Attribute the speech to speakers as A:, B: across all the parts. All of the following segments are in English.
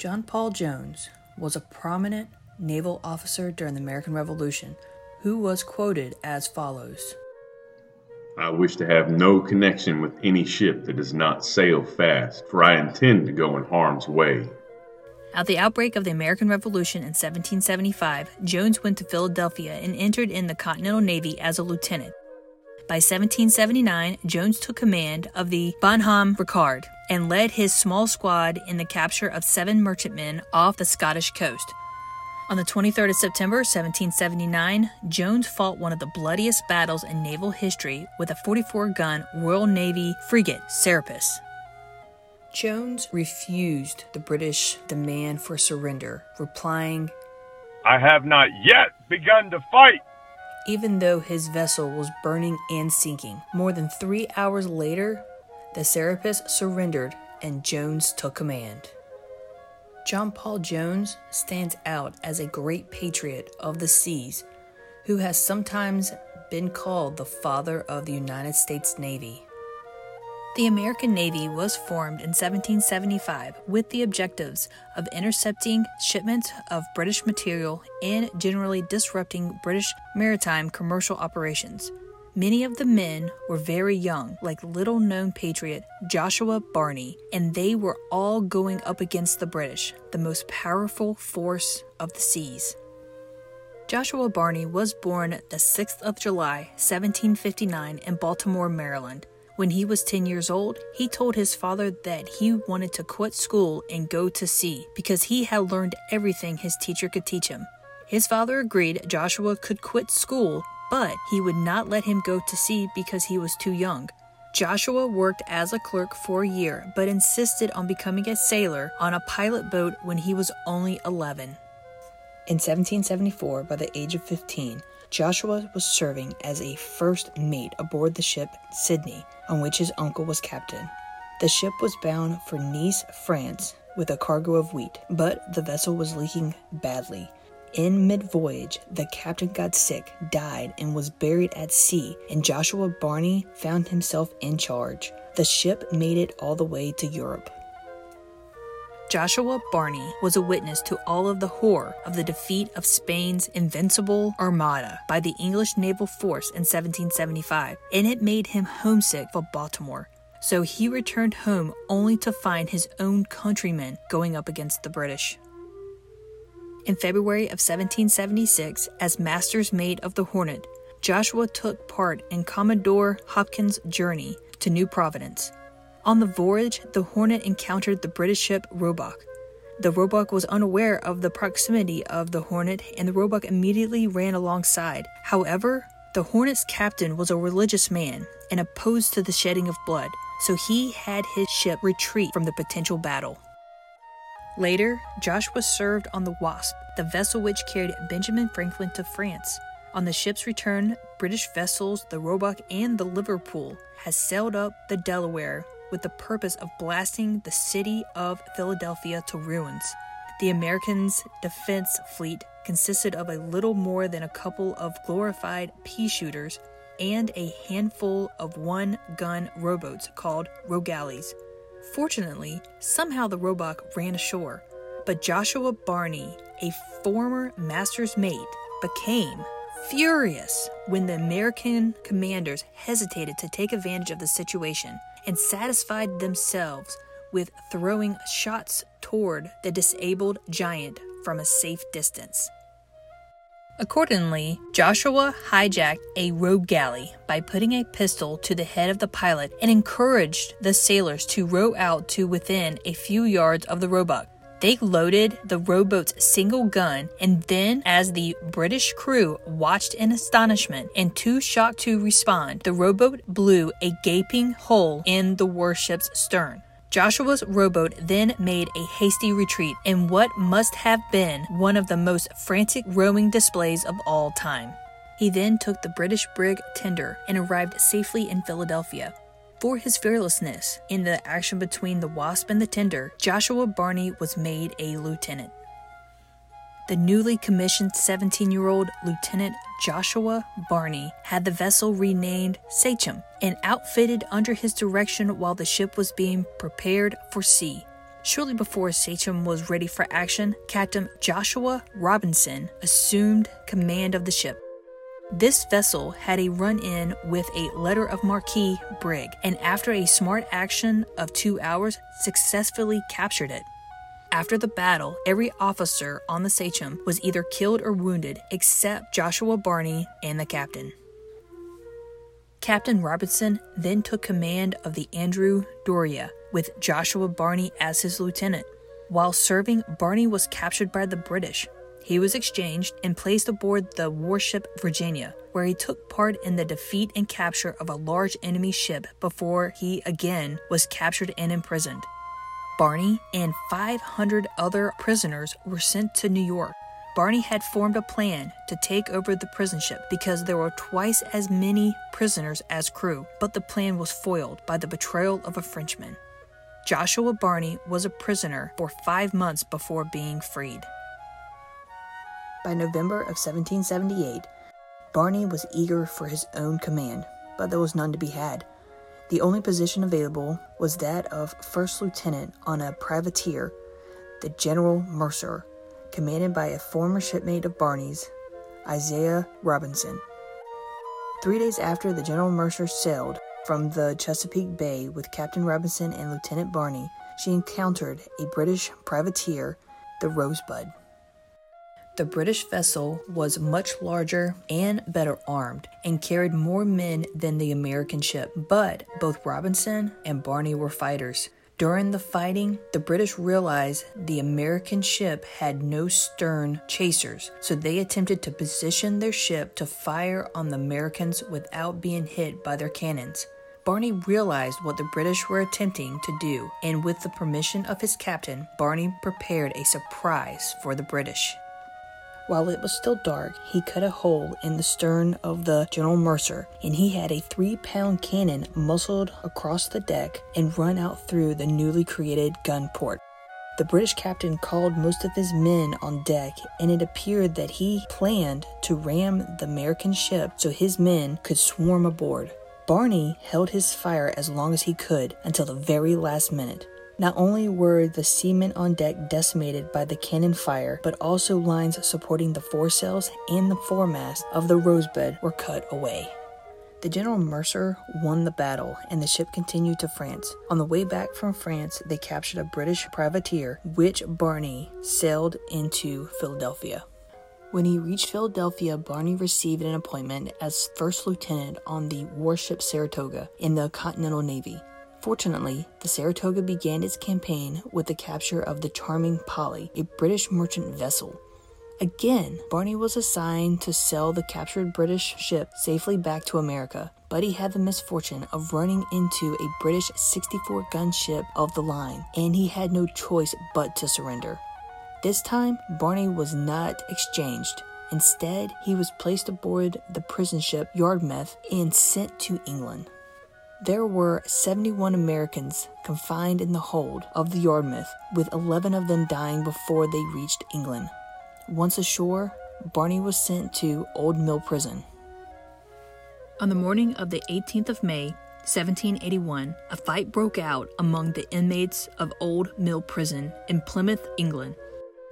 A: John Paul Jones was a prominent naval officer during the American Revolution who was quoted as follows
B: I wish to have no connection with any ship that does not sail fast, for I intend to go in harm's way.
A: At the outbreak of the American Revolution in 1775, Jones went to Philadelphia and entered in the Continental Navy as a lieutenant. By 1779, Jones took command of the Bonhomme Richard and led his small squad in the capture of seven merchantmen off the Scottish coast. On the 23rd of September 1779, Jones fought one of the bloodiest battles in naval history with a 44 gun Royal Navy frigate, Serapis. Jones refused the British demand for surrender, replying,
C: I have not yet begun to fight.
A: Even though his vessel was burning and sinking, more than three hours later, the Serapis surrendered and Jones took command. John Paul Jones stands out as a great patriot of the seas who has sometimes been called the father of the United States Navy. The American Navy was formed in 1775 with the objectives of intercepting shipments of British material and generally disrupting British maritime commercial operations. Many of the men were very young, like little known patriot Joshua Barney, and they were all going up against the British, the most powerful force of the seas. Joshua Barney was born the 6th of July, 1759, in Baltimore, Maryland. When he was 10 years old, he told his father that he wanted to quit school and go to sea because he had learned everything his teacher could teach him. His father agreed Joshua could quit school but he would not let him go to sea because he was too young. Joshua worked as a clerk for a year, but insisted on becoming a sailor on a pilot boat when he was only 11. In 1774, by the age of 15, Joshua was serving as a first mate aboard the ship Sydney, on which his uncle was captain. The ship was bound for Nice, France, with a cargo of wheat, but the vessel was leaking badly. In mid voyage, the captain got sick, died, and was buried at sea, and Joshua Barney found himself in charge. The ship made it all the way to Europe. Joshua Barney was a witness to all of the horror of the defeat of Spain's invincible armada by the English naval force in 1775, and it made him homesick for Baltimore. So he returned home only to find his own countrymen going up against the British. In February of 1776, as master's mate of the Hornet, Joshua took part in Commodore Hopkins' journey to New Providence. On the voyage, the Hornet encountered the British ship Roebuck. The Roebuck was unaware of the proximity of the Hornet, and the Roebuck immediately ran alongside. However, the Hornet's captain was a religious man and opposed to the shedding of blood, so he had his ship retreat from the potential battle. Later, Joshua served on the Wasp, the vessel which carried Benjamin Franklin to France. On the ship's return, British vessels, the Roebuck and the Liverpool, had sailed up the Delaware with the purpose of blasting the city of Philadelphia to ruins. The Americans' defense fleet consisted of a little more than a couple of glorified pea shooters and a handful of one gun rowboats called rowgalleys. Fortunately, somehow the Roebuck ran ashore, but Joshua Barney, a former master's mate, became furious when the American commanders hesitated to take advantage of the situation and satisfied themselves with throwing shots toward the disabled giant from a safe distance. Accordingly, Joshua hijacked a row galley by putting a pistol to the head of the pilot and encouraged the sailors to row out to within a few yards of the rowboat. They loaded the rowboat's single gun, and then, as the British crew watched in astonishment and too shocked to respond, the rowboat blew a gaping hole in the warship's stern. Joshua's rowboat then made a hasty retreat in what must have been one of the most frantic rowing displays of all time. He then took the British brig Tender and arrived safely in Philadelphia. For his fearlessness in the action between the Wasp and the Tender, Joshua Barney was made a lieutenant the newly commissioned 17 year old Lieutenant Joshua Barney had the vessel renamed Sachem and outfitted under his direction while the ship was being prepared for sea. Shortly before Sachem was ready for action, Captain Joshua Robinson assumed command of the ship. This vessel had a run in with a letter of marque brig, and after a smart action of two hours, successfully captured it. After the battle, every officer on the Sachem was either killed or wounded except Joshua Barney and the captain. Captain Robinson then took command of the Andrew Doria with Joshua Barney as his lieutenant. While serving, Barney was captured by the British. He was exchanged and placed aboard the warship Virginia, where he took part in the defeat and capture of a large enemy ship before he again was captured and imprisoned. Barney and 500 other prisoners were sent to New York. Barney had formed a plan to take over the prison ship because there were twice as many prisoners as crew, but the plan was foiled by the betrayal of a Frenchman. Joshua Barney was a prisoner for five months before being freed. By November of 1778, Barney was eager for his own command, but there was none to be had. The only position available was that of first lieutenant on a privateer, the General Mercer, commanded by a former shipmate of Barney's, Isaiah Robinson. Three days after the General Mercer sailed from the Chesapeake Bay with Captain Robinson and Lieutenant Barney, she encountered a British privateer, the Rosebud. The British vessel was much larger and better armed and carried more men than the American ship, but both Robinson and Barney were fighters. During the fighting, the British realized the American ship had no stern chasers, so they attempted to position their ship to fire on the Americans without being hit by their cannons. Barney realized what the British were attempting to do, and with the permission of his captain, Barney prepared a surprise for the British. While it was still dark, he cut a hole in the stern of the General Mercer, and he had a three pound cannon muzzled across the deck and run out through the newly created gun port. The British captain called most of his men on deck, and it appeared that he planned to ram the American ship so his men could swarm aboard. Barney held his fire as long as he could until the very last minute. Not only were the seamen on deck decimated by the cannon fire, but also lines supporting the foresails and the foremast of the Rosebud were cut away. The General Mercer won the battle and the ship continued to France. On the way back from France, they captured a British privateer, which Barney sailed into Philadelphia. When he reached Philadelphia, Barney received an appointment as first lieutenant on the warship Saratoga in the Continental Navy. Fortunately, the Saratoga began its campaign with the capture of the Charming Polly, a British merchant vessel. Again, Barney was assigned to sail the captured British ship safely back to America, but he had the misfortune of running into a British 64 gun ship of the line, and he had no choice but to surrender. This time, Barney was not exchanged. Instead, he was placed aboard the prison ship Yarmouth and sent to England. There were 71 Americans confined in the hold of the Yarmouth, with 11 of them dying before they reached England. Once ashore, Barney was sent to Old Mill Prison. On the morning of the 18th of May, 1781, a fight broke out among the inmates of Old Mill Prison in Plymouth, England.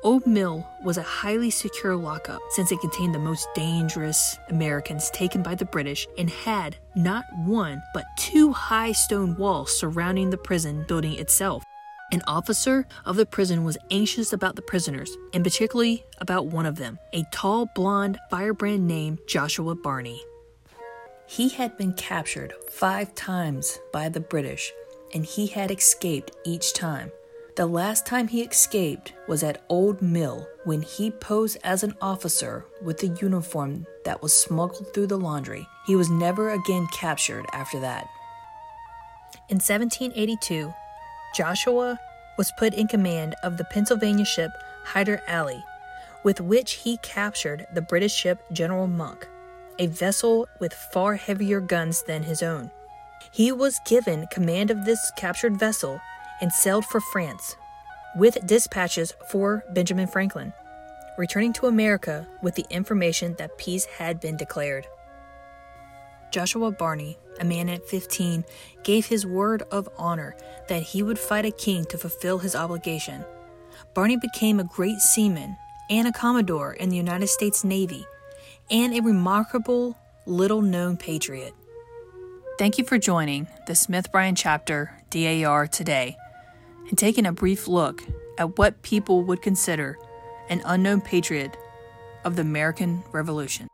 A: Old Mill was a highly secure lockup since it contained the most dangerous Americans taken by the British and had not one but two high stone walls surrounding the prison building itself. An officer of the prison was anxious about the prisoners, and particularly about one of them, a tall, blonde firebrand named Joshua Barney. He had been captured five times by the British, and he had escaped each time. The last time he escaped was at Old Mill when he posed as an officer with a uniform that was smuggled through the laundry. He was never again captured after that. In 1782, Joshua was put in command of the Pennsylvania ship Hyder Ali, with which he captured the British ship General Monk, a vessel with far heavier guns than his own. He was given command of this captured vessel and sailed for France with dispatches for Benjamin Franklin, returning to America with the information that peace had been declared. Joshua Barney, a man at 15, gave his word of honor that he would fight a king to fulfill his obligation. Barney became a great seaman and a commodore in the United States Navy and a remarkable little known patriot. Thank you for joining the Smith Bryan chapter DAR today and taking a brief look at what people would consider an unknown patriot of the American Revolution.